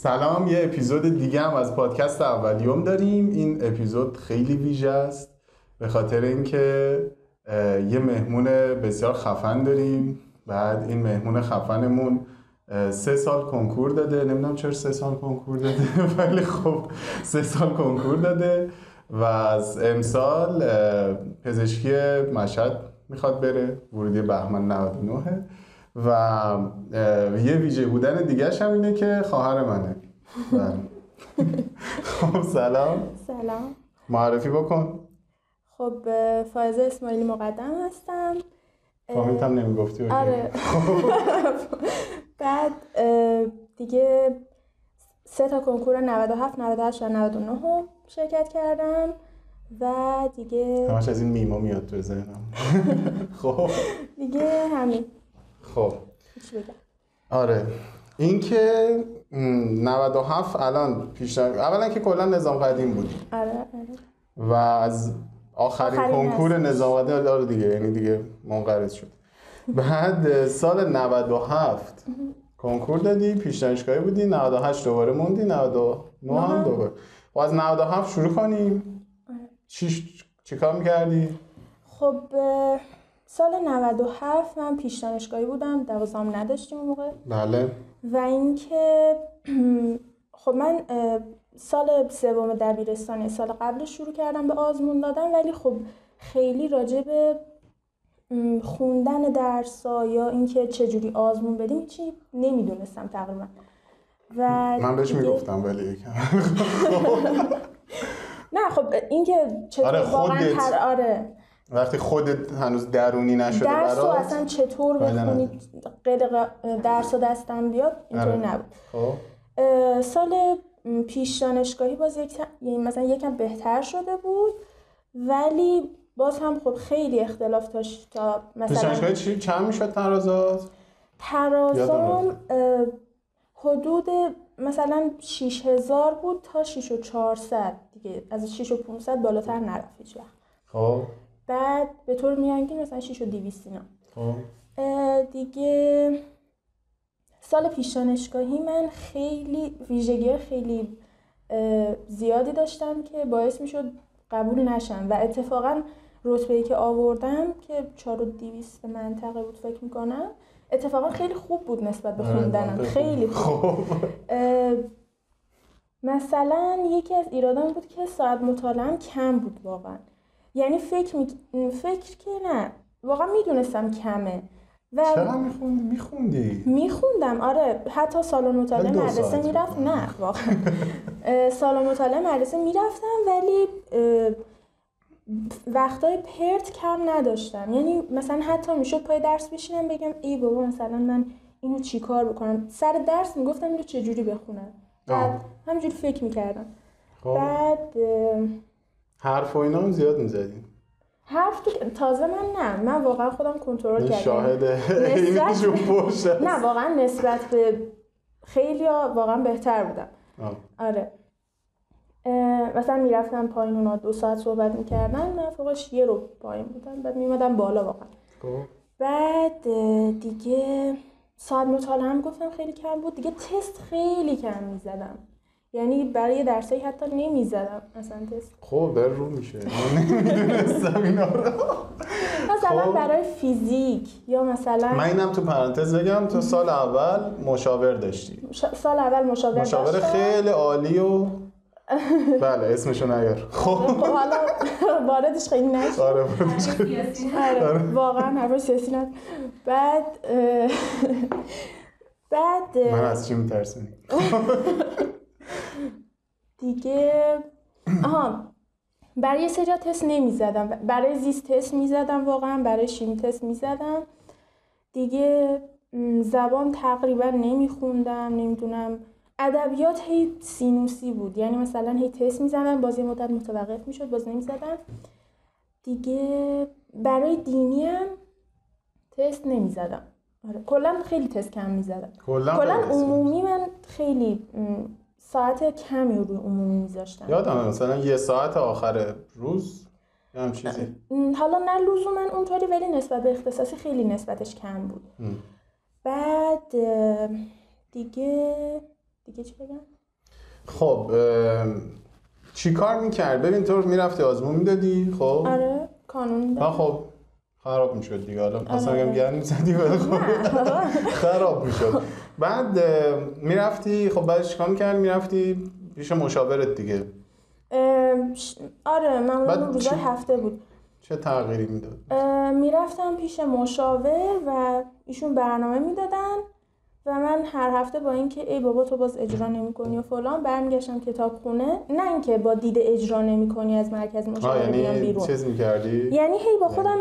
سلام یه اپیزود دیگه هم از پادکست اولیوم داریم. این اپیزود خیلی ویژه است به خاطر اینکه یه مهمون بسیار خفن داریم. بعد این مهمون خفنمون سه سال کنکور داده. نمی‌دونم چرا سه سال کنکور داده ولی خب سه سال کنکور داده و از امسال پزشکی مشهد می‌خواد بره ورودی بهمن 99 و یه ویژه بودن دیگهش هم اینه که خواهر منه. بله. خب سلام. سلام. معرفی بکن. خب فائزه اسماعیلی مقدم هستم. فامیلت هم نمی‌گفتی آره. بعد دیگه سه تا کنکور 97 98 و 99 شرکت کردم و دیگه همش از این میما میاد تو ذهنم. خب. دیگه همین. خب. آره. این که 97 الان پیش اولا که کلا نظام قدیم بود. آره آره. و از آخرین, کنکور نظام. قدیم داره دیگه یعنی دیگه منقرض شد. بعد سال 97 کنکور دادی پیش دانشگاهی بودی 98 دوباره موندی 99 هم دوباره. و از 97 شروع کنیم آره. چی چیکار می‌کردی؟ خب سال 97 من پیش دانشگاهی بودم دوازم نداشتیم موقع. بله. و اینکه خب من سال سوم دبیرستان سال قبل شروع کردم به آزمون دادن ولی خب خیلی راجع به خوندن درسا یا اینکه چجوری آزمون بدیم چی نمی‌دونستم تقریبا. و من بهش می‌گفتم ولی یکم. نه خب اینکه چطور آره واقعا آره. وقتی خودت هنوز درونی نشده درس رو اصلا چطور بخونی غیر درس و دستم بیاد اینطوری آره. نبود. خب. سال پیش دانشگاهی باز یک یعنی مثلا یکم بهتر شده بود ولی باز هم خب خیلی اختلاف داشت تا مثلا چی چند می‌شد ترازات؟ ترازام حدود مثلا 6000 بود تا 6400 دیگه از 6500 بالاتر نرفت هیچ وقت خب. بعد به طور میانگین مثلا 6 و 200 اینا. خب. دیگه سال پیش دانشگاهی من خیلی ویژگی خیلی زیادی داشتم که باعث می‌شد قبول نشم و اتفاقا رتبه ای که آوردم که 4 و 200 منطقه بود فکر می‌کنم اتفاقا خیلی خوب بود نسبت به آره، خوندنم. خیلی خوب. خب. مثلا یکی از ایرادان بود که ساعت مطالعه کم بود واقعا. یعنی فکر می... فکر که نه. واقعا می‌دونستم کمه. و چرا میخوندی؟ میخوندی؟ میخوندم. آره حتی سالن مطالعه مدرسه می‌رفت. نه واقعا. سالن مطالعه مدرسه می‌رفتم ولی وقتای پرت کم نداشتم. یعنی مثلا حتی می‌شد پای درس بشینم بگم ای بابا مثلا من اینو چیکار بکنم؟ سر درس می‌گفتم اینو چجوری بخونم؟ بعد همینجوری فکر می‌کردم. خب. بعد حرف و اینا هم زیاد می‌زدیم. حرف تو تازه من نه. من واقعا خودم کنترل کردم. شاهد نسبت... نه واقعا نسبت به خیلی واقعا بهتر بودم. آره. مثلا می‌رفتم پایین اونا دو ساعت صحبت می‌کردن. من فوقش یه رو پایین بودم. بعد میمدم بالا واقعا. خب. بعد دیگه ساعت مطالعه هم گفتم خیلی کم بود. دیگه تست خیلی کم می‌زدم. یعنی برای درسایی حتی نمی‌زدم اصلا تست. خب در رو میشه. نمی‌دونستم اینا رو. مثلا خب. برای فیزیک یا مثلا من اینم تو پرانتز بگم تو سال اول مشاور داشتی. سال اول مشاور مشاور خیلی عالی و بله اسمشو نیار. خب, خب، حالا واردش خیلی نشد. آره واردش خیلی آره. آره. واقعا حرف سیاسی نه بعد بعد من از چی میترسونی دیگه آها برای یه سری تست نمی زدم برای زیست تست می زدم واقعا برای شیمی تست می زدم دیگه زبان تقریبا نمی خوندم نمی‌دونم. ادبیات هی سینوسی بود. یعنی مثلا هی تست می‌زدم باز یه مدت متوقف می‌شد باز نمی‌زدم. دیگه برای دینی هم تست نمی‌زدم. آره کلا خیلی تست کم می‌زدم. کلا عمومی من خیلی ساعت کمی رو عمومی میذاشتم. یادم مثلا یه ساعت آخر روز هم چیزی. حالا نه من اونطوری ولی نسبت به اختصاصی خیلی نسبتش کم بود. بعد دیگه دیگه چی بگم؟ خب چی کار می‌کرد؟ ببین تو می‌رفتی آزمون می‌دادی خب؟ آره کانون نه خب خراب می‌شد دیگه. حالا اصلا آره. گرد می‌زدی ولی خب خراب می‌شد. بعد می‌رفتی خب بعدش چیکار می‌کردی؟ می‌رفتی پیش مشاورت دیگه. آره معمولا بعد اون روزای؟ هفته بود. چه تغییری می‌داد؟ می‌رفتم پیش مشاور و ایشون برنامه می‌دادن و من هر هفته با اینکه ای بابا تو باز اجرا نمی‌کنی و فلان برمیگشتم کتابخونه. نه اینکه با دید اجرا نمی‌کنی از مرکز مشاوره یعنی بیرون. چیز می‌کردی؟ یعنی هی با خودم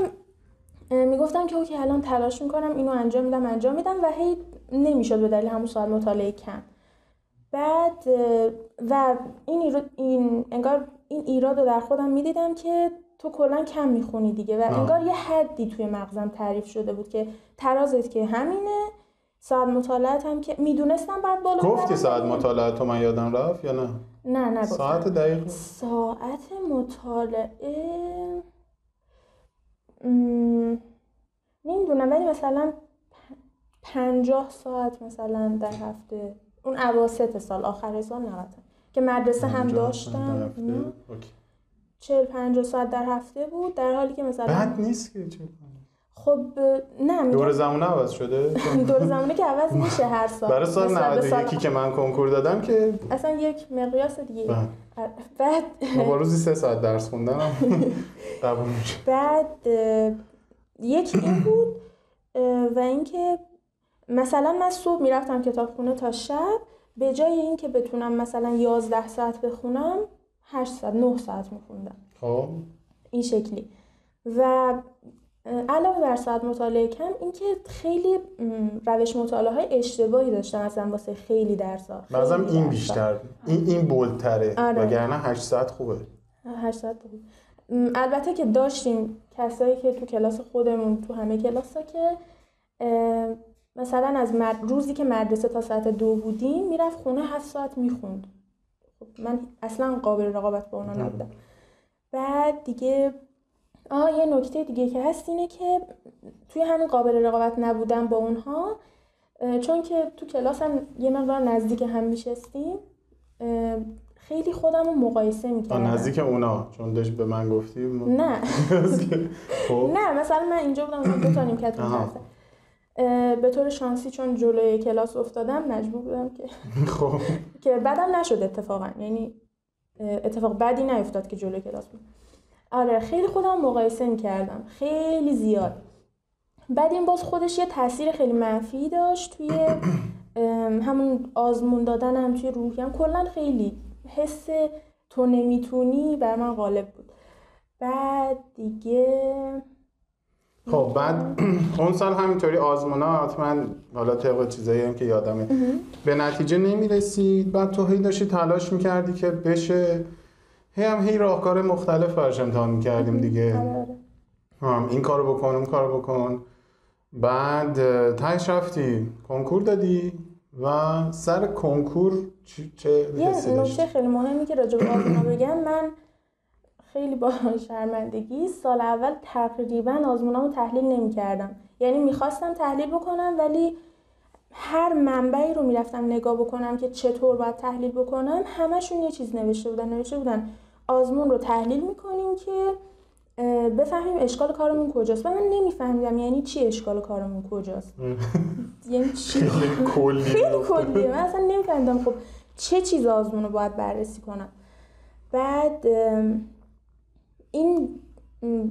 می‌گفتم که اوکی الان تلاش می‌کنم اینو انجام میدم انجام میدم و هی نمی‌شد به دلیل همون ساعت مطالعه کم بعد و این ایراد این انگار این ایراد رو در خودم می‌دیدم که تو کلا کم می‌خونی دیگه و آه. انگار یه حدی توی مغزم تعریف شده بود که ترازت که همینه ساعت مطالعت هم که می‌دونستم بعد بالا گفتی ساعت مطالعه تو من یادم رفت یا نه؟ نه نگفتم. ساعت دقیق؟ ساعت مطالعه م، نمی‌دونم ولی مثلا پنجاه ساعت مثلا در هفته اون اواسط سال آخر سال نبودم که مدرسه هم داشتم. چهل پنجاه ساعت در هفته بود در حالی که مثلا بد نیست که خب نه دور زمان عوض شده؟ دور زمانی که عوض میشه هر سال. برای سال نسبت به سال 91 که من کنکور دادم که اصلا یک مقیاس دیگه. بله. بعد ما با روزی سه ساعت درس خوندنم قبول میشه. بعد یکی این بود و اینکه مثلا من صبح می‌رفتم کتابخونه تا شب به جای اینکه بتونم مثلا 11 ساعت بخونم 8 ساعت 9 ساعت میخوندم. خب. این شکلی. و علاوه بر ساعت مطالعه کم اینکه خیلی روش مطالعه های اشتباهی داشتم مثلا واسه خیلی درسا بعضم این درسا. بیشتر. این این بولتره. آره. وگرنه 8 ساعت خوبه. هشت ساعت بود م، البته که داشتیم کسایی که تو کلاس خودمون تو همه کلاس ها که مثلا از مد... روزی که مدرسه تا ساعت دو بودیم می‌رفت خونه هفت ساعت می‌خوند. خب من اصلا قابل رقابت با اونا نبودم. بعد دیگه آه یه نکته دیگه که هست اینه که توی همین قابل رقابت نبودن با اونها چون که تو کلاس هم یه مقدار نزدیک هم میشستیم خیلی خودم رو مقایسه می‌کردم. نزدیک اونا چون داشت به من گفتی. ما- نه. خب. نه مثلا من اینجا بودم دو تا نیمکت به طور شانسی چون جلوی کلاس افتادم مجبور بودم که خب. که بعدم نشد اتفاقا. یعنی اتفاق بدی نیفتاد که جلوی کلاس بود. آره خیلی خودم مقایسه می‌کردم. خیلی زیاد. بعد این باز خودش یه تاثیر خیلی منفی داشت توی همون آزمون دادنم توی روحیم. کلا خیلی حس تو نمی‌تونی بر من غالب بود. بعد دیگه خب بعد اون سال همینطوری آزمونات من حالا طبق چیزایی هم که یادمه. به نتیجه نمی‌رسید. بعد تو هی داشتی تلاش می‌کردی که بشه. هی هم هی راهکار مختلف براش امتحان می‌کردیم دیگه. آره، آره. هم این کارو بکن اون کارو بکن. بعد تهش رفتی. کنکور دادی و سر کنکور چی- چه یه؟ نکته خیلی مهمی که راجع به بگم من خیلی با شرمندگی سال اول تقریبا آزمونامو تحلیل نمی کردم یعنی می‌خواستم تحلیل بکنم ولی هر منبعی رو می‌رفتم نگاه بکنم که چطور باید تحلیل بکنم همشون یه چیز نوشته بودن نوشته بودن آزمون رو تحلیل می‌کنیم که بفهمیم اشکال کارمون کجاست. و من نمیفهمیدم یعنی چی اشکال کارمون کجاست. یعنی چی؟ خیلی کلی خیلی کلیه. من اصلا نمیفهمیدم خب چه چیز آزمون رو باید بررسی کنم. بعد این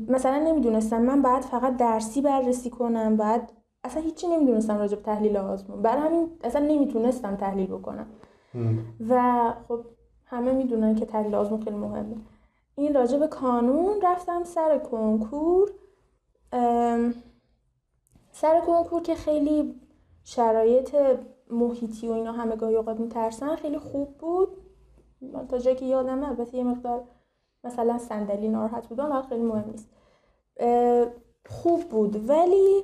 مثلا نمی‌دونستم من باید فقط درسی بررسی کنم بعد اصلا هیچی نمی‌دونستم راجع به تحلیل آزمون. برای همین اصلا نمی‌تونستم تحلیل بکنم. و خب همه می‌دونن که تحلیل آزمون خیلی مهمه. این راجع به کانون رفتم سر کنکور. سر کنکور که خیلی شرایط محیطی و اینا همه گاهی اوقات میترسن خیلی خوب بود. تا جایی که یادمه البته یه مقدار مثلا صندلی ناراحت بودم ولی خیلی مهم نیست. خوب بود. ولی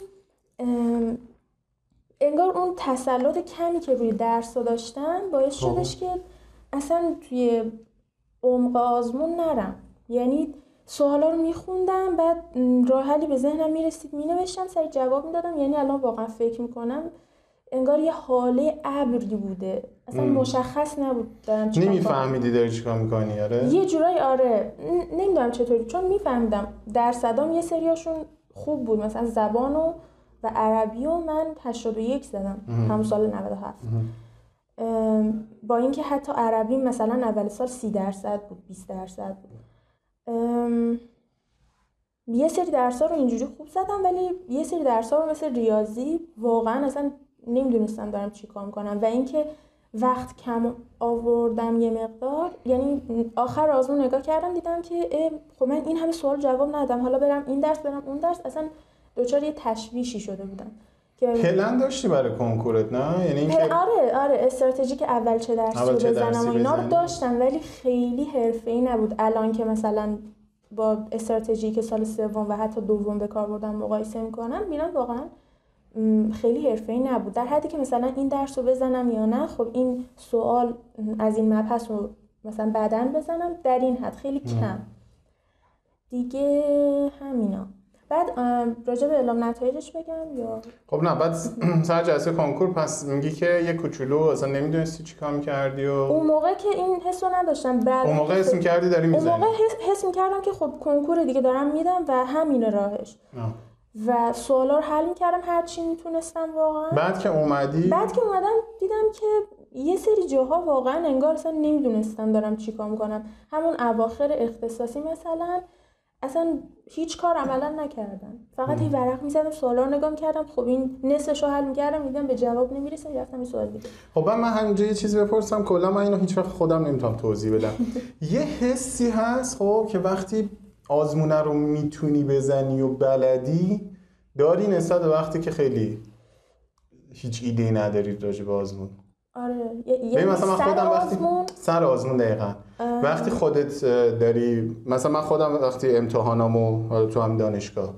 انگار اون تسلط کمی که روی درس داشتم باعث خب. شدش که اصلا توی عمق آزمون نرم. یعنی سوالا رو میخوندم بعد راه حلی به ذهنم می‌رسید مینوشتم سری جواب می‌دادم. یعنی الان واقعا فکر می‌کنم انگار یه حاله ابری بوده. اصلا مشخص نبود دارم چیکار. نمیفهمیدی داری چیکار می‌کنی آره؟ یه جورایی آره. نمی‌دونم چطوری چون میفهمیدم درصدام یه سریاشون خوب بود. مثلا زبان و و عربی و من 81 زدم همون سال 97 ام، با اینکه حتی عربی مثلا اول سال 30 درصد بود 20 درصد بود. ام، یه سری درس رو اینجوری خوب زدم ولی یه سری درس رو مثل ریاضی واقعا اصلا نمی‌دونستم دارم چی کار می‌کنم و اینکه وقت کم آوردم یه مقدار یعنی آخر آزمون نگاه کردم دیدم که خب من این همه سوال جواب ندادم. حالا برم این درس برم اون درس اصلا دچار یه تشویشی شده بودم. که پلن داشتی برای کنکورت نه؟ یعنی اینکه آره آره استراتژی که اول چه درسی اول رو چه بزنم درسی و اینا رو. داشتم ولی خیلی حرفه‌ای نبود. الان که مثلا با استراتژی که سال سوم و حتی دوم به کار بردم مقایسه می‌کنم میرم واقعا خیلی حرفه‌ای نبود. در حدی که مثلا این درس رو بزنم یا نه خب این سوال از این مبحث رو مثلا بعدا بزنم در این حد. خیلی کم. دیگه همینا. بعد راجع به اعلام نتایجش بگم یا؟ خب نه بعد سر جلسه کنکور پس میگی که یه کوچولو اصلا نمی‌دونستی چی کار می‌کردی و اون موقع که این حس رو نداشتم. بعد اون موقع اسم کردی داری اون می‌زنی. موقع حس, حس می‌کردم که خب کنکور دیگه دارم میدم و همینه راهش. و سوالا رو حل می‌کردم هر چی می‌تونستم واقعا. بعد که اومدی؟ بعد که اومدم دیدم که یه سری جاها واقعا انگار اصلا نمی‌دونستم دارم چیکار می‌کنم. همون اواخر اختصاصی مثلا اصلا هیچ کار عملا نکردم. فقط یه ورق می‌زدم سوالا رو نگاه می‌کردم. خب این نصفش رو حل می‌کردم دیدم به جواب نمی‌رسه رفتم یه سوال دیگه. خب من همینجا یه چیزی بپرسم کلا من اینو هیچ وقت خودم نمی‌تونم توضیح بدم. یه حسی هست خب که وقتی آزمونه رو می‌تونی بزنی و بلدی؟ داری نسبت وقتی که خیلی هیچ ایده نداری راجع به آزمون. آره یه مثلا من سر خودم وقتی آزمون سر آزمون دقیقا. وقتی خودت داری مثلا من خودم وقتی امتحانامو تو هم دانشگاه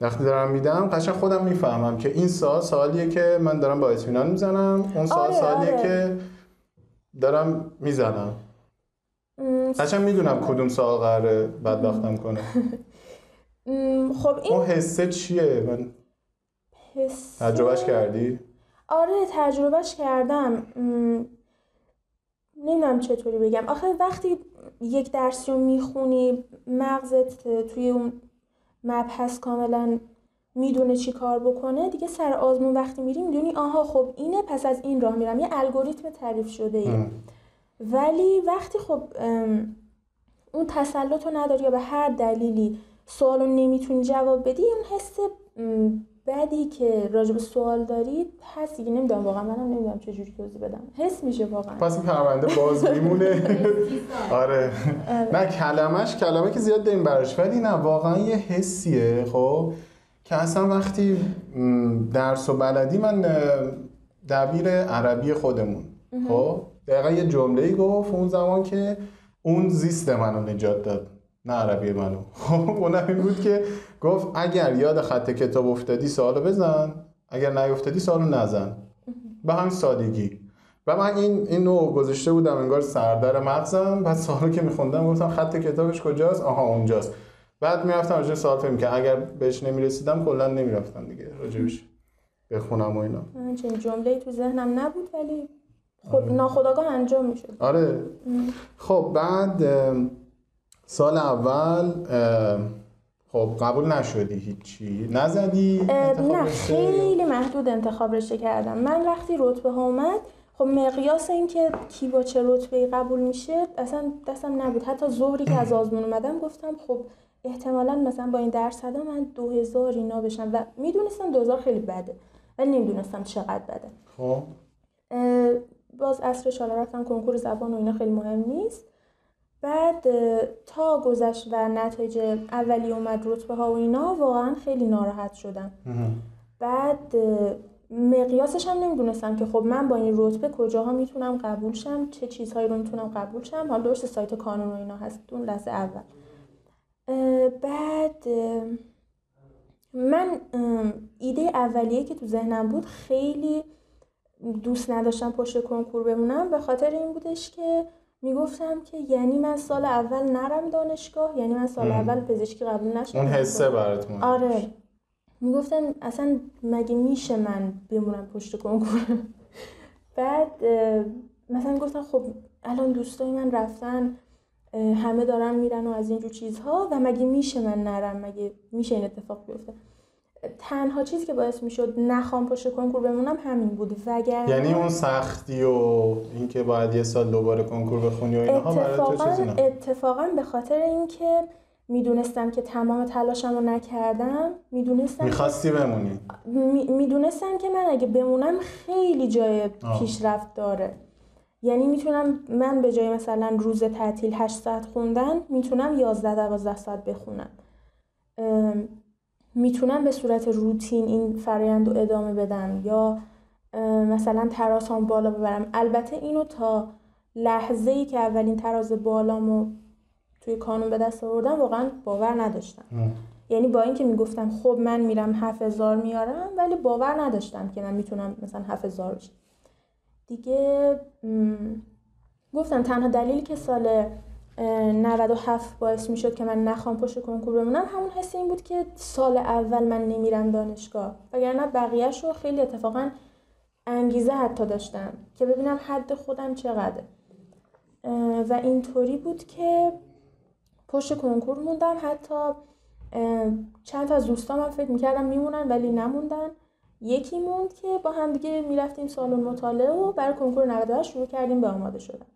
وقتی دارم میدم قشنگ خودم می‌فهمم که این سال سوالیه که من دارم با اطمینان می‌زنم اون سال آره، سوالیه آره. که دارم می‌زنم. قشنگ می‌دونم کدوم سال قراره بدبختم کنه. خب این اون حسه چیه؟ من حس تجربهش کردی؟ آره تجربهش کردم. نمی‌دونم چطوری بگم. آخه وقتی یک درسی رو می‌خونی مغزت توی اون مبحث کاملا می‌دونه چی کار بکنه دیگه سر آزمون وقتی میری می‌دونی آها خب اینه پس از این راه میرم. یه الگوریتم تعریف شده ایه. ولی وقتی خب اون تسلط رو نداری یا به هر دلیلی سوال رو نمی‌تونی جواب بدی اون حس بدی که راجع به سوال داری هست دیگه. نمی‌دونم واقعا منم نمی‌دونم چجوری توضیح بدم. حس میشه واقعا. پس این پرونده باز میمونه. آره. نه کلمش کلمه که زیاد داریم براش. ولی نه واقعا یه حسیه. خب که اصلا وقتی درس و بلدی من دبیر عربی خودمون. خب دقیقا یه جمله ای گفت اون زمان که اون زیست منو نجات داد نه عربی منو. خب اونم این بود که گفت اگر یاد خط کتاب افتادی سوالو بزن اگر نیفتادی سوالو نزن. به همین سادگی. و من این اینو گذاشته بودم انگار سردر مغزم. بعد سوالو که میخوندم گفتم خط کتابش کجاست؟ آها اونجاست. بعد می‌رفتم راجع سوال فکر که اگر بهش نمی‌رسیدم کلا نمی‌رفتم دیگه. راجبش بخونم و اینا. من چنین جمله تو ذهنم نبود ولی خود ناخداگاه انجام می‌شد آره. خب بعد سال اول خب قبول نشدی هیچی؟ نزدی؟ نه؟ خیلی محدود انتخاب رشته کردم. من وقتی رتبه ها اومد خب مقیاس این که کی با چه رتبه قبول میشه اصلا دستم نبود. حتی ظهری که از آزمون اومدم گفتم خب احتمالا مثلا با این درصدا من دو هزار اینا بشم. و می‌دونستم دو هزار خیلی بده ولی نمی‌دونستم چقدر بده. خب. باز اصرش حالا رفتم کنکور زبان و اینا خیلی مهم نیست. بعد تا گذشت و نتایج اولی اومد رتبه ها و اینا واقعا خیلی ناراحت شدم. بعد مقیاسش هم نمی‌دونستم که خب من با این رتبه کجاها می‌تونم قبول شم چه چیزهایی رو می‌تونم قبول شم. حالا درست سایت کانون و اینا هست اون لحظه اول. بعد من ایده اولیه که تو ذهنم بود خیلی دوست نداشتم پشت کنکور بمونم. به خاطر این بودش که می‌گفتم که یعنی من سال اول نرم دانشگاه یعنی من سال ام. اول پزشکی قبول نشم اون حسه برات مهم آره. می‌گفتم اصلا مگه میشه من بمونم پشت کنکور؟ بعد مثلا گفتم خب الان دوستای من رفتن همه دارن میرن و از اینجور چیزها و مگه میشه من نرم؟ مگه میشه این اتفاق بیفته؟ تنها چیزی که باعث می‌شد نخوام پشت کنکور بمونم همین بود. وگر یعنی اون سختی و اینکه باید یه سال دوباره کنکور بخونی و اینها برای تو چیزی نه اتفاقا به خاطر اینکه می‌دونستم که تمام تلاشم رو نکردم می‌دونستم می‌خواستی بمونی. می‌دونستم که من اگه بمونم خیلی جای پیشرفت داره. یعنی می‌تونم من به جای مثلا روز تعطیل 8 ساعت خوندن می‌تونم 11 12 ساعت بخونم. می‌تونم به صورت روتین این فرایند رو ادامه بدم یا مثلا تراسام بالا ببرم. البته اینو تا لحظه ای که اولین تراز بالامو توی کانون به دست آوردم واقعا باور نداشتم. یعنی با اینکه می‌گفتم خب من میرم 7000 میارم ولی باور نداشتم که من می‌تونم مثلا 7000 بشم. دیگه گفتم تنها دلیلی که سال 97 باعث می‌شد که من نخوام پشت کنکور بمونم. همون حس این بود که سال اول من نمیرم دانشگاه. وگرنه بقیهش رو خیلی اتفاقا انگیزه حتی داشتم که ببینم حد خودم چقدره. و اینطوری بود که پشت کنکور موندم. حتی چند تا از دوستام فکر می‌کردم میمونن ولی نموندن. یکی موند که با هم دیگه می‌رفتیم سالن مطالعه و برای کنکور 98 شروع کردیم به آماده شدن.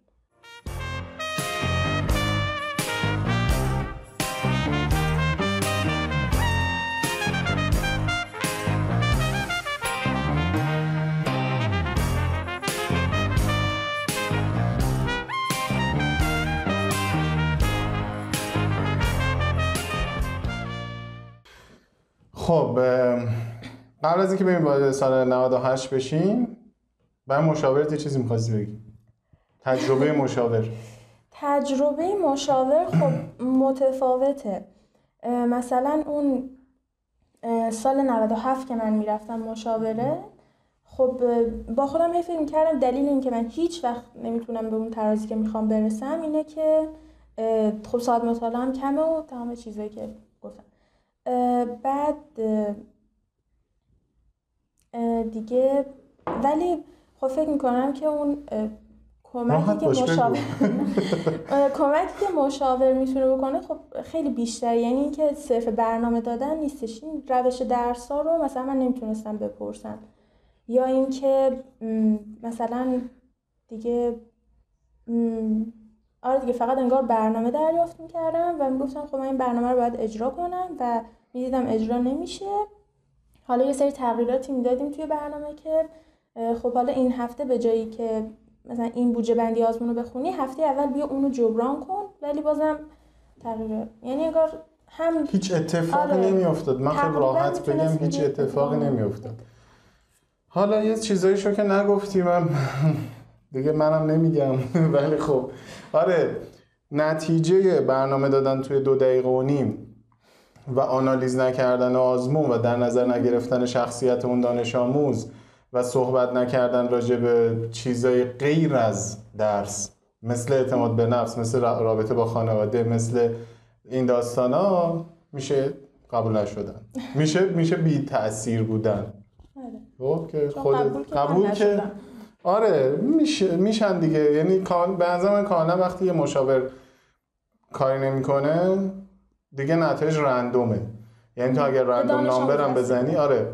خب قبل از اینکه بریم وارد سال 98 بشیم من مشاورت یه چیزی می‌خواستی بگی. تجربه مشاور. تجربه مشاور خب متفاوته. مثلا اون سال 97 که من می‌رفتم مشاوره خب با خودم هی فکر می‌کردم دلیل این که من هیچ وقت نمی‌تونم به اون ترازی که می‌خوام برسم اینه که خب ساعت مطالعه کمه و تمام چیزایی که گفتم. بعد دیگه ولی خب فکر می‌کنم که اون کمکی که مشاور کمکی که مشاور می‌تونه بکنه خب خیلی بیشتر یعنی اینکه صرف برنامه دادن نیستش. این روش درس ها رو مثلا من نمی‌تونستم بپرسم. یا اینکه مثلا دیگه آره دیگه فقط انگار برنامه دریافت می‌کردم و می‌گفتم خب من این برنامه رو باید اجرا کنم و می‌دیدم اجرا نمیشه. حالا یه سری تغییراتی می‌دادیم توی برنامه که خب حالا این هفته به جایی که مثلا این بودجه بندی آزمون رو بخونی هفته اول بیا اونو جبران کن ولی بازم تغییر یعنی انگار هم هیچ اتفاقی آره. نمیافتاد. من خیلی راحت بگم هیچ اتفاقی نمیافتاد. حالا یه چیزایی شو که نگفتی من دیگه منم نمیگم. ولی خب. آره نتیجه برنامه دادن توی دو دقیقه و نیم و آنالیز نکردن آزمون و در نظر نگرفتن شخصیت اون دانش آموز و صحبت نکردن راجع به چیزای غیر از درس مثل اعتماد به نفس مثل رابطه با خانواده مثل این داستان ها میشه قبول نشدن. میشه میشه بی تاثیر بودن. آره. خب که خود قبول که آره میشه میشن دیگه. یعنی به نظر من وقتی یه مشاور کاری نمی‌کنه دیگه نتایج رندومه. یعنی تو اگر رندوم نامبرم بزنی آره.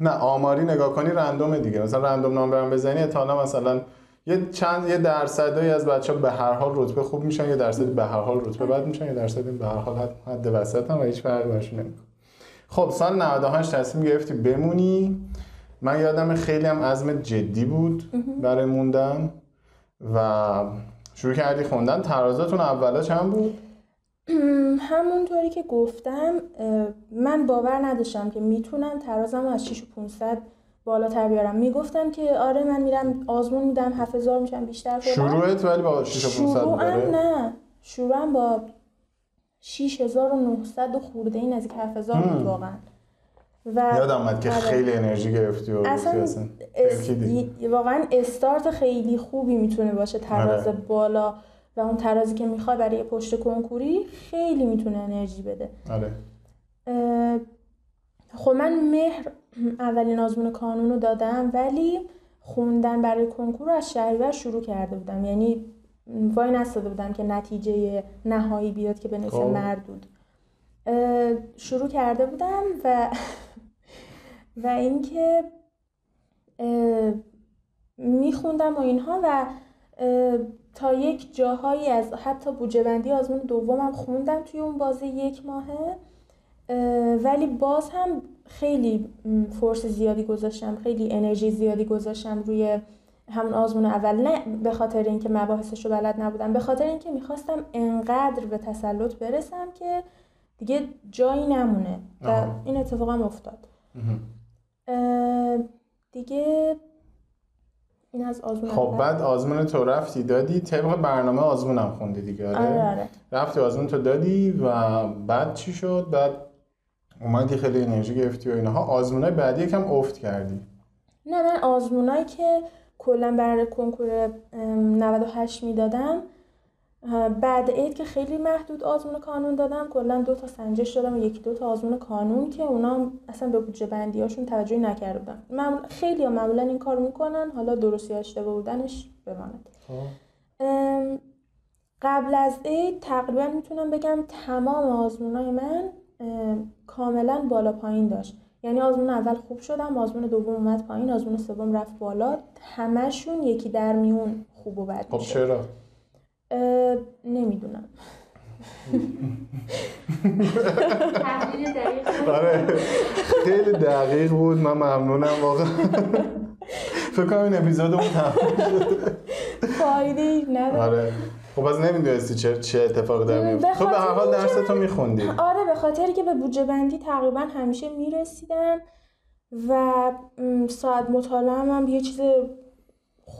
نه آماری نگاه کنی رندومه دیگه. مثلا رندوم نامبرم بزنی احتمالاً مثلا یه چند یه درصدی از بچه به هر حال رتبه خوب میشن یه درصدی به هر حال رتبه بد میشن یه درصدی به هر حال حد, وسط هم و هیچ فرقی براشون نمی‌کنه. خب سال 98 تصمیم گرفتی بمونی. من یادم خیلی هم عزم جدی بود برای موندن و شروع کردی خوندن. ترازاتون اولا چند بود؟ همونطوری که گفتم من باور نداشتم که می‌تونم ترازم از 6500 بالاتر بیارم. می‌گفتم که آره من میرم آزمون میدم 7000 میشم بیشتر شروعت ولی با 6500 شروعم نه. شروعم با 6900 و خورده این از 7000 بود واقعا. و یادم اومد که آره. خیلی انرژی گرفتی و اصلا, اصلا. اس... واقعا استارت خیلی خوبی می‌تونه باشه تراز آره. بالا و اون ترازی که می‌خوای برای پشت کنکوری خیلی می‌تونه انرژی بده آره. خب من مهر اولین آزمون کانون رو دادم ولی خوندن برای کنکور رو از شهریور شروع کرده بودم یعنی وای نستاده بودم که نتیجه نهایی بیاد که به خب. مردود شروع کرده بودم و و اینکه میخوندم و اینها و تا یک جاهایی از حتی بودجه بندی آزمون دومم خوندم توی اون بازه یک ماهه ولی باز هم خیلی فورس زیادی گذاشتم خیلی انرژی زیادی گذاشتم روی همون آزمون اول. نه به خاطر اینکه مباحثش رو بلد نبودم به خاطر اینکه می‌خواستم انقدر به تسلط برسم که دیگه جایی نمونه و این اتفاق هم افتاد دیگه این از آزمون خب بعد آزمون تو رفتی دادی؟ طبق برنامه آزمونم خوندی دیگه آره, آره, آره. رفتی آزمون تو دادی و بعد چی شد؟ بعد اومدی خیلی انرژی گرفتی و اینها. آزمونای بعدی یکم افت کردی. نه من آزمونایی که کلا برای کنکور 98 می‌دادم بعد عید که خیلی محدود آزمون کانون دادم کلا دو تا سنجش دادم و یکی دو تا آزمون کانون که اونا اصلا به بودجه بندی هاشون توجهی نکرده بودن. معمول خیلی ها معمولا این کار می‌کنن حالا درستی اشتباه بودنش بماند. خب. قبل از عید تقریبا می‌تونم بگم تمام آزمونای من کاملا بالا پایین داشت. یعنی آزمون اول خوب شدم آزمون دوم اومد پایین آزمون سوم رفت بالا. همشون یکی در میون خوب و بد خب چرا؟ نمی‌دونم. آره. خیلی دقیق بود. من ممنونم واقعا. فکر کنم این اپیزودمون تموم شده. فایده نداره. آره. خب از نمی‌دونستی چه چه اتفاقی داره میفته خب به هر حال درس تو میخوندی. آره به خاطری که به بودجه بندی تقریبا همیشه می‌رسیدم و ساعت مطالعه هم یه چیز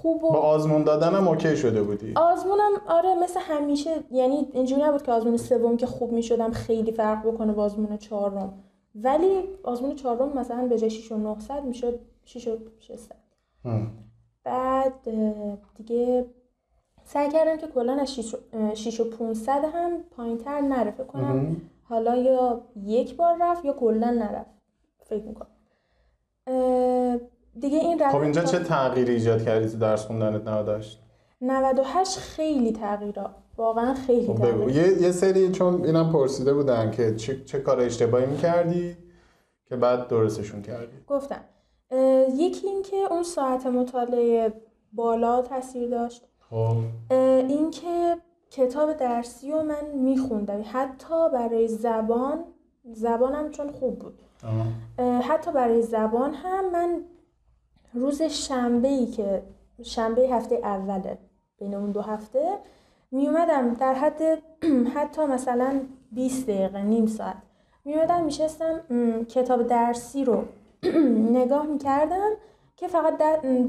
خوب و با آزمون دادنم اوکی شده بودی. آزمونم آره مثل همیشه یعنی اینجوری نبود که آزمون سوم که خوب می‌شدم خیلی فرق بکنه با آزمون چهارم. ولی آزمون چهارم مثلا به جای 6 و 900 می‌شد 6 و 600 بعد دیگه سعی کردم که کلا از 6 و 500 هم پایین تر نره. فکر کنم حالا یا یک بار رفت یا کلا نرفت. فکر می‌کنم. دیگه این خب اینجا چه تغییری ایجاد کردی تو درس خوندنت 98 98 خیلی تغییرا. واقعا خیلی خب بگو. یه،, یه سری چون اینم پرسیده بودن که چه, چه کار اشتباهی می‌کردی که بعد درستشون کردی؟ گفتم. یکی این که اون ساعت مطالعه بالا تاثیر داشت. خب. اینکه کتاب درسی رو من میخوندم. حتی برای زبان زبانم چون خوب بود. حتی برای زبان هم من روز شنبه ای که شنبه هفته اوله بین اون دو هفته می اومدم در حد حتی مثلا 20 دقیقه نیم ساعت می اومدم میشستم کتاب درسی رو نگاه می‌کردم که فقط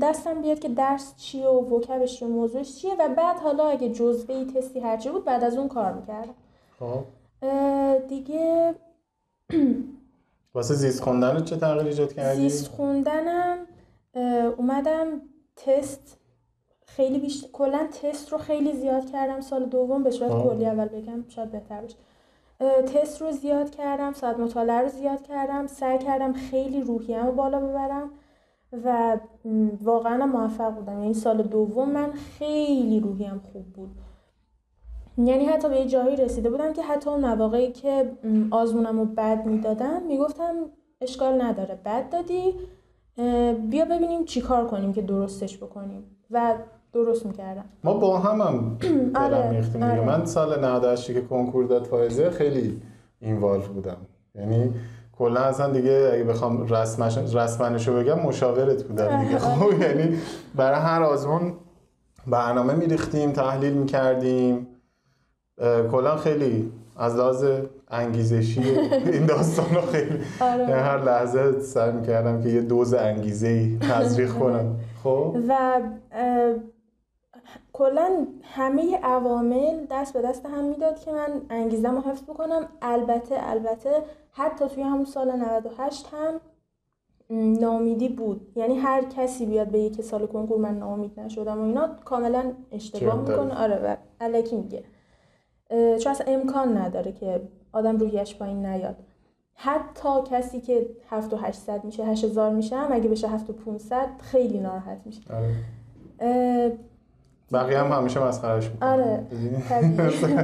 دستم بیاد که درس چیه و وکبش چیه و موضوعش چیه و بعد حالا اگه جزبه ای تستی هرچی بود بعد از اون کار می‌کردم خب دیگه واسه زیست خوندن چه تغییر ایجاد کردی؟ زیست خوندنم اومدم تست خیلی بیشتر کلا تست رو خیلی زیاد کردم سال دوم به صورت کلی اول بگم شاید بهتر بشه. تست رو زیاد کردم ساعت مطالعه رو زیاد کردم سعی کردم خیلی روحیم رو بالا ببرم و واقعا موفق بودم. یعنی سال دوم من خیلی روحیم خوب بود. یعنی حتی به یه جایی رسیده بودم که حتی اون مواقعی که آزمونم رو بد می‌دادم می‌گفتم اشکال نداره. بد دادی بیا ببینیم چی کار کنیم که درستش بکنیم. و درست می‌کردم. ما با هم هم آره، آره. من سال 98 که کنکور داد فایزه خیلی اینوالو بودم. یعنی کلا اصلا دیگه اگه بخوام رسمش رسمنشو بگم مشاورت بودم دیگه. خب یعنی برای هر آزمون برنامه میریختیم تحلیل می‌کردیم. کلا خیلی از لحاظ انگیزشی این داستان رو خیلی آره. هر لحظه سعی می‌کردم که یه دوز انگیزه ای تزریق کنم. خب؟ و کلا همه عوامل دست به دست هم می‌داد که من انگیزم رو حفظ بکنم. البته البته حتی توی همون سال 98 هم نامیدی بود. یعنی هر کسی بیاد به که سال کنکور من نامید نشدم و اینا کاملا اشتباه می‌کنه. آره و علکی میگه. چون اصلا امکان نداره که آدم رویش پایین نیاد حتی کسی که 7 و 800 میشه 8000 میشه هم اگه بشه 7 و 500 خیلی ناراحت میشه آره. بقیه هم همیشه مسخرش می‌کنه آره.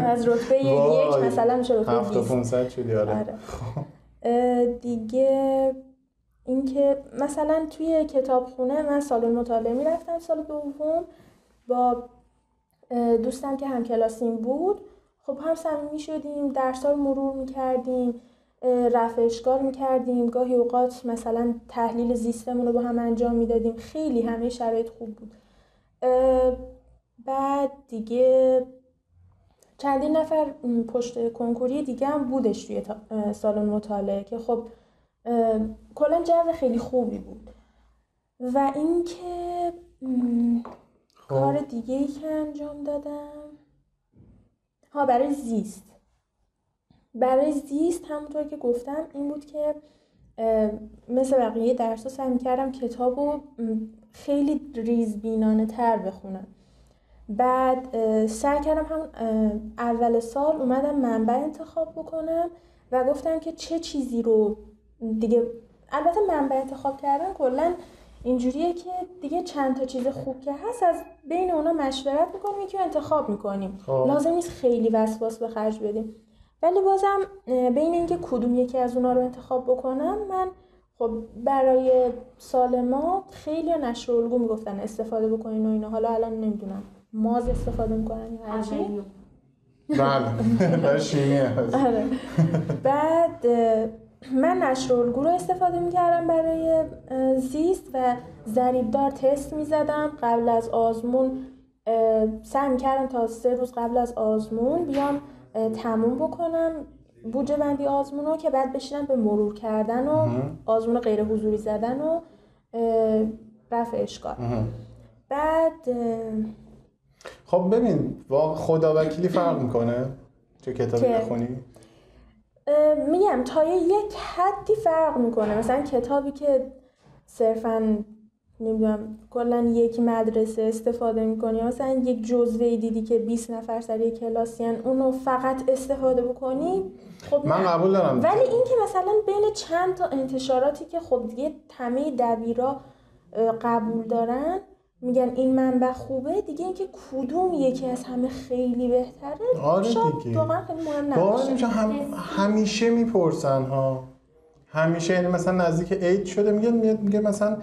از رتبه یک. مثلا میشه رتبه 7 و 20 500 شدی آره آره. دیگه اینکه مثلا توی کتابخونه من سالن مطالعه می‌رفتم سال دوم با دوستم که هم کلاسیم بود خب هم صمیمی شدیم درس رو مرور می‌کردیم رفع اشکال می‌کردیم. گاهی اوقات مثلا تحلیل زیستمون رو با هم انجام می‌دادیم. خیلی همه شرایط خوب بود. بعد دیگه چندین نفر پشت کنکوری دیگه هم بودش توی سالن مطالعه که خب کلا جو خیلی خوبی بود. و اینکه م، کار خب. دیگه ای که انجام دادم؟ ها برای زیست. برای زیست همونطور که گفتم این بود که مثل بقیه درس سعی می‌کردم کتاب رو خیلی ریزبینانه تر بخونم. بعد سعی کردم هم اول سال اومدم منبع انتخاب بکنم و گفتم که چه چیزی رو دیگه البته منبع انتخاب کردن کلا اینجوریه که دیگه چند تا چیز خوب که هست از بین اونا مشورت می‌کنیم یکی انتخاب می‌کنیم. خب. لازم نیست خیلی وسواس به خرج بدیم. ولی بازم بین اینکه کدوم یکی از اونا رو انتخاب بکنم من خب برای سال ما خیلی نشر الگو می‌گفتن استفاده بکنین و اینا. حالا الان نمی‌دونم. ماز استفاده می‌کنن یا هرچی بله. برای آره. بعد من نشر و الگو رو استفاده می‌کردم برای زیست و ضریبدار تست می‌زدم قبل از آزمون سعی می‌کردم تا سه روز قبل از آزمون بیام تموم بکنم بودجه بندی آزمون رو که بعد بشینم به مرور کردن و. آزمون غیر حضوری زدن و رفع اشکال. بعد خب ببین خدا وکیلی فرق می‌کنه چه کتابی؟ بخونی میگم تا یه یک حدی فرق می‌کنه مثلا کتابی که صرفا نمی‌دونم کلا یک مدرسه استفاده می‌کنی مثلا یک جزوه دیدی که 20 نفر سر یک کلاسیان اونو فقط استفاده بکنی خب من. قبول دارم ولی اینکه مثلا بین چند تا انتشاراتی که خب دیگه همه دبیرا قبول دارن میگن این منبع خوبه دیگه اینکه کدوم یکی از همه خیلی بهتره آره شاید دیگه. واقعا خیلی مهم نباشه. هم همیشه می‌پرسن ها. همیشه یعنی مثلا نزدیک عید شده میگه میگه مثلا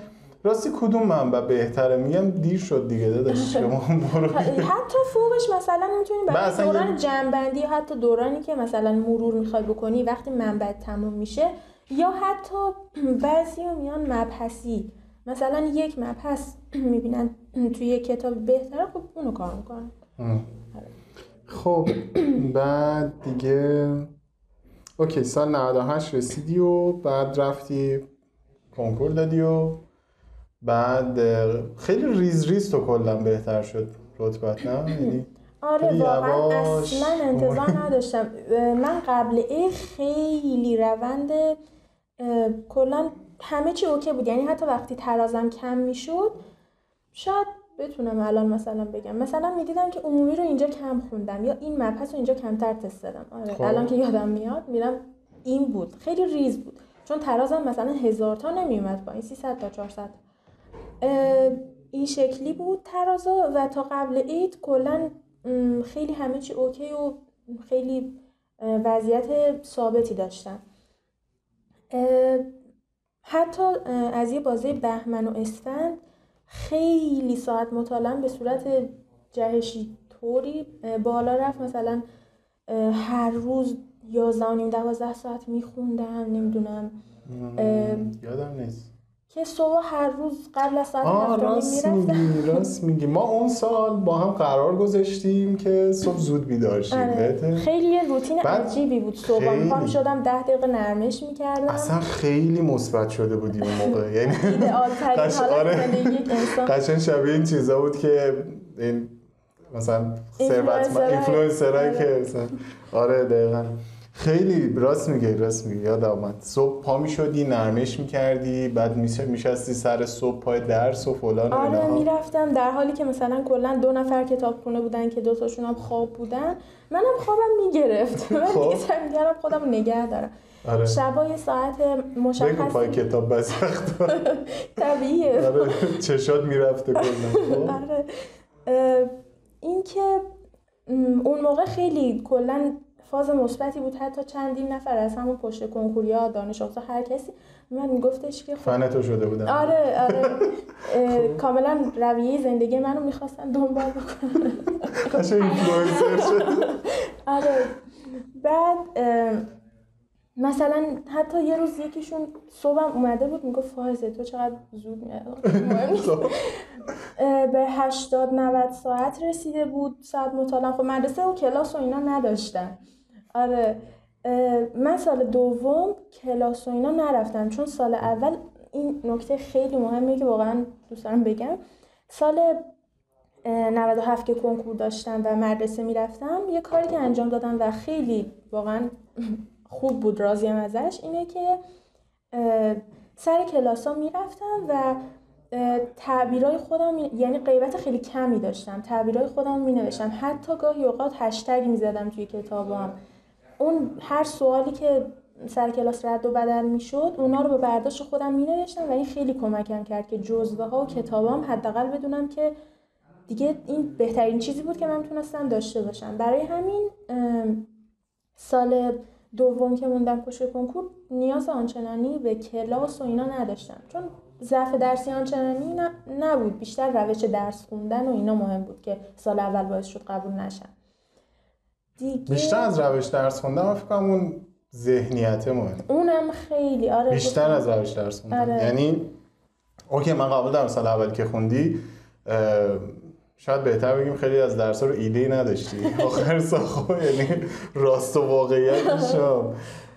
راستی کدوم منبع بهتره؟ میگم دیر شد دیگه داداش شما برو. حتی فوقش مثلا می‌تونی برای دوران یه- جنبندی یا حتی دورانی که مثلا مرور می‌خوای بکنی وقتی منبع تموم میشه یا حتی بعضی میان مبحثی. مثلا یک مبحث می‌بینن توی یک کتاب بهتره خب اونو کار می‌کنن. خب بعد دیگه اوکی سال 98 رسیدی و بعد رفتی کنکور دادی و بعد خیلی ریز ریز تو کلا بهتر شد رتبت نه؟ یعنی آره واقعا. اصلا انتظار نداشتم. من قبل ای خیلی روند کلا همه چی اوکی بود. یعنی حتی وقتی ترازم کم می‌شد شاید بتونم الان مثلا بگم. مثلا می‌دیدم که عمومی رو اینجا کم خوندم یا این مبحث رو اینجا کمتر تست دادم. آره خب. الان که یادم میاد میرم این بود. خیلی ریز بود. چون ترازم مثلا هزار تا نمیومد با این 300 تا. 400 اه، این شکلی بود ترازا و تا قبل عید کلا خیلی همه چی اوکی و خیلی وضعیت ثابتی داشتم اه، حتی از یه بازه بهمن و اسفند خیلی ساعت مطالعه به صورت جهشی طوری بالا رفت مثلا هر روز یازده و نیم دوازده ساعت میخوندم نمی‌دونم یادم نیست. که صبح هر روز قبل از ساعت هفت راست می‌رفتم میگی راست میگی ما اون سال با هم قرار گذاشتیم که صبح زود بیدار شیم آره. خیلی یه روتین عجیبی بود صبح خیلی. پا شدم ده دقیقه نرمش می‌کردم اصلا خیلی مثبت شده بودیم اون موقع یعنی آره. قشنگ شبیه این چیزا بود که این مثلا ثروتمند اینفلوئنسرهای. اینفلوئنسرایی آره. که مثلا آره دقیقا خیلی راست میگه راست میگه یاد آمد صبح پا می‌شدی نرمش می‌کردی بعد میشستی سر صبح پای درس و فلان آره. می‌رفتم در حالی که مثلا کلا دو نفر کتابخونه بودن که دوتاشون هم خواب بودن منم خوابم می‌گرفت. من خب. دیگه سعی می‌کردم خودم نگه دارم. آره. شبا یه ساعت بگو مشخص پای کتاب بس وقت طبیعیه. آره چشات می‌رفته کلا. آره. این که اون موقع خیلی کلا فاز مثبتی بود. حتی چندین نفر از همون پشت کنکوریا دانش آموزا هر کسی من میگفتش که خب فن تو شده بودم آره آره. اه، کاملا رویه زندگی منو می‌خواستن دنبال بکنن. قشنگ اینفلوئنسر شد. آره. بعد مثلا حتی یه روز یکیشون صبحم اومده بود می‌گفت فایزه تو چقدر زود. خب. اه، به 80 90 ساعت رسیده بود ساعت مطالعه. خب مدرسه و کلاس و اینا نداشتم آره. من سال دوم کلاس و اینا نرفتم چون سال اول این نکته خیلی مهمه که واقعا دوست دارم بگم. سال اه، 97 که کنکور داشتم و مدرسه می‌رفتم یه کاری که انجام دادم و خیلی واقعا خوب بود راضیم ازش اینه که سر کلاس ها می‌رفتم و تعبیرای خودم یعنی غیبت خیلی کمی داشتم. تعبیرای خودم می نوشتم حتی گاهی اوقات هشتگ می زدم توی کتابام. اون هر سوالی که سر کلاس رد و بدل می شد اونا رو به برداشت خودم می نوشتم و این خیلی کمکم کرد که جزوه ها و کتابام حداقل بدونم که دیگه این بهترین چیزی بود که من تونستم داشته باشم. برای همین سال دوم که موندم پشت کنکور نیاز آنچنانی به کلاس و اینا نداشتم. چون ضعف درسی آنچنانی نبود. بیشتر روش درس خوندن و اینا مهم بود که سال اول باعث شد قبول نشم. دیگه بیشتر از روش درس خوندم من فکر کنم اون ذهنیت مهم اونم خیلی آره بیشتر. از روش درس خوندم آره. یعنی اوکی من قبول دارم سال اول که خوندی شاید بهتر بگیم خیلی از درس رو ایده ای نداشتی آخر سال خب یعنی راست و واقعیتش هم.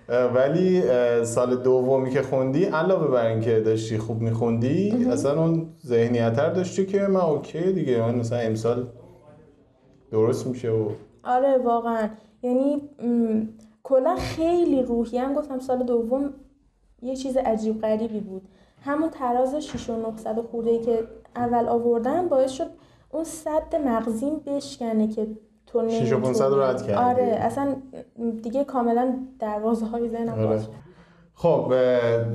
اه، ولی سال دومی که خوندی علاوه بر اینکه داشتی خوب میخوندی اصلا اون ذهنیت داشتی که من اوکی دیگه من مثلا امسال درست میشه و آره واقعا. یعنی م، کلا خیلی روحیم گفتم سال دوم یه چیز عجیب غریبی بود. همون تراز 6 و 900 خورده ای که اول آوردم باعث شد اون صد مغزیم بشکنه که تو 6 و 500 رو رد کردی. آره اصلا دیگه کاملا دروازه های ذهنم آره. خب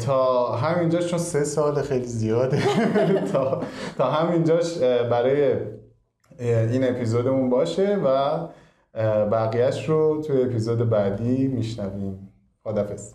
تا همینجاش چون سه سال خیلی زیاده. تا, تا همینجاش برای این اپیزودمون باشه و بقیهش رو توی اپیزود بعدی میشنویم. خدافز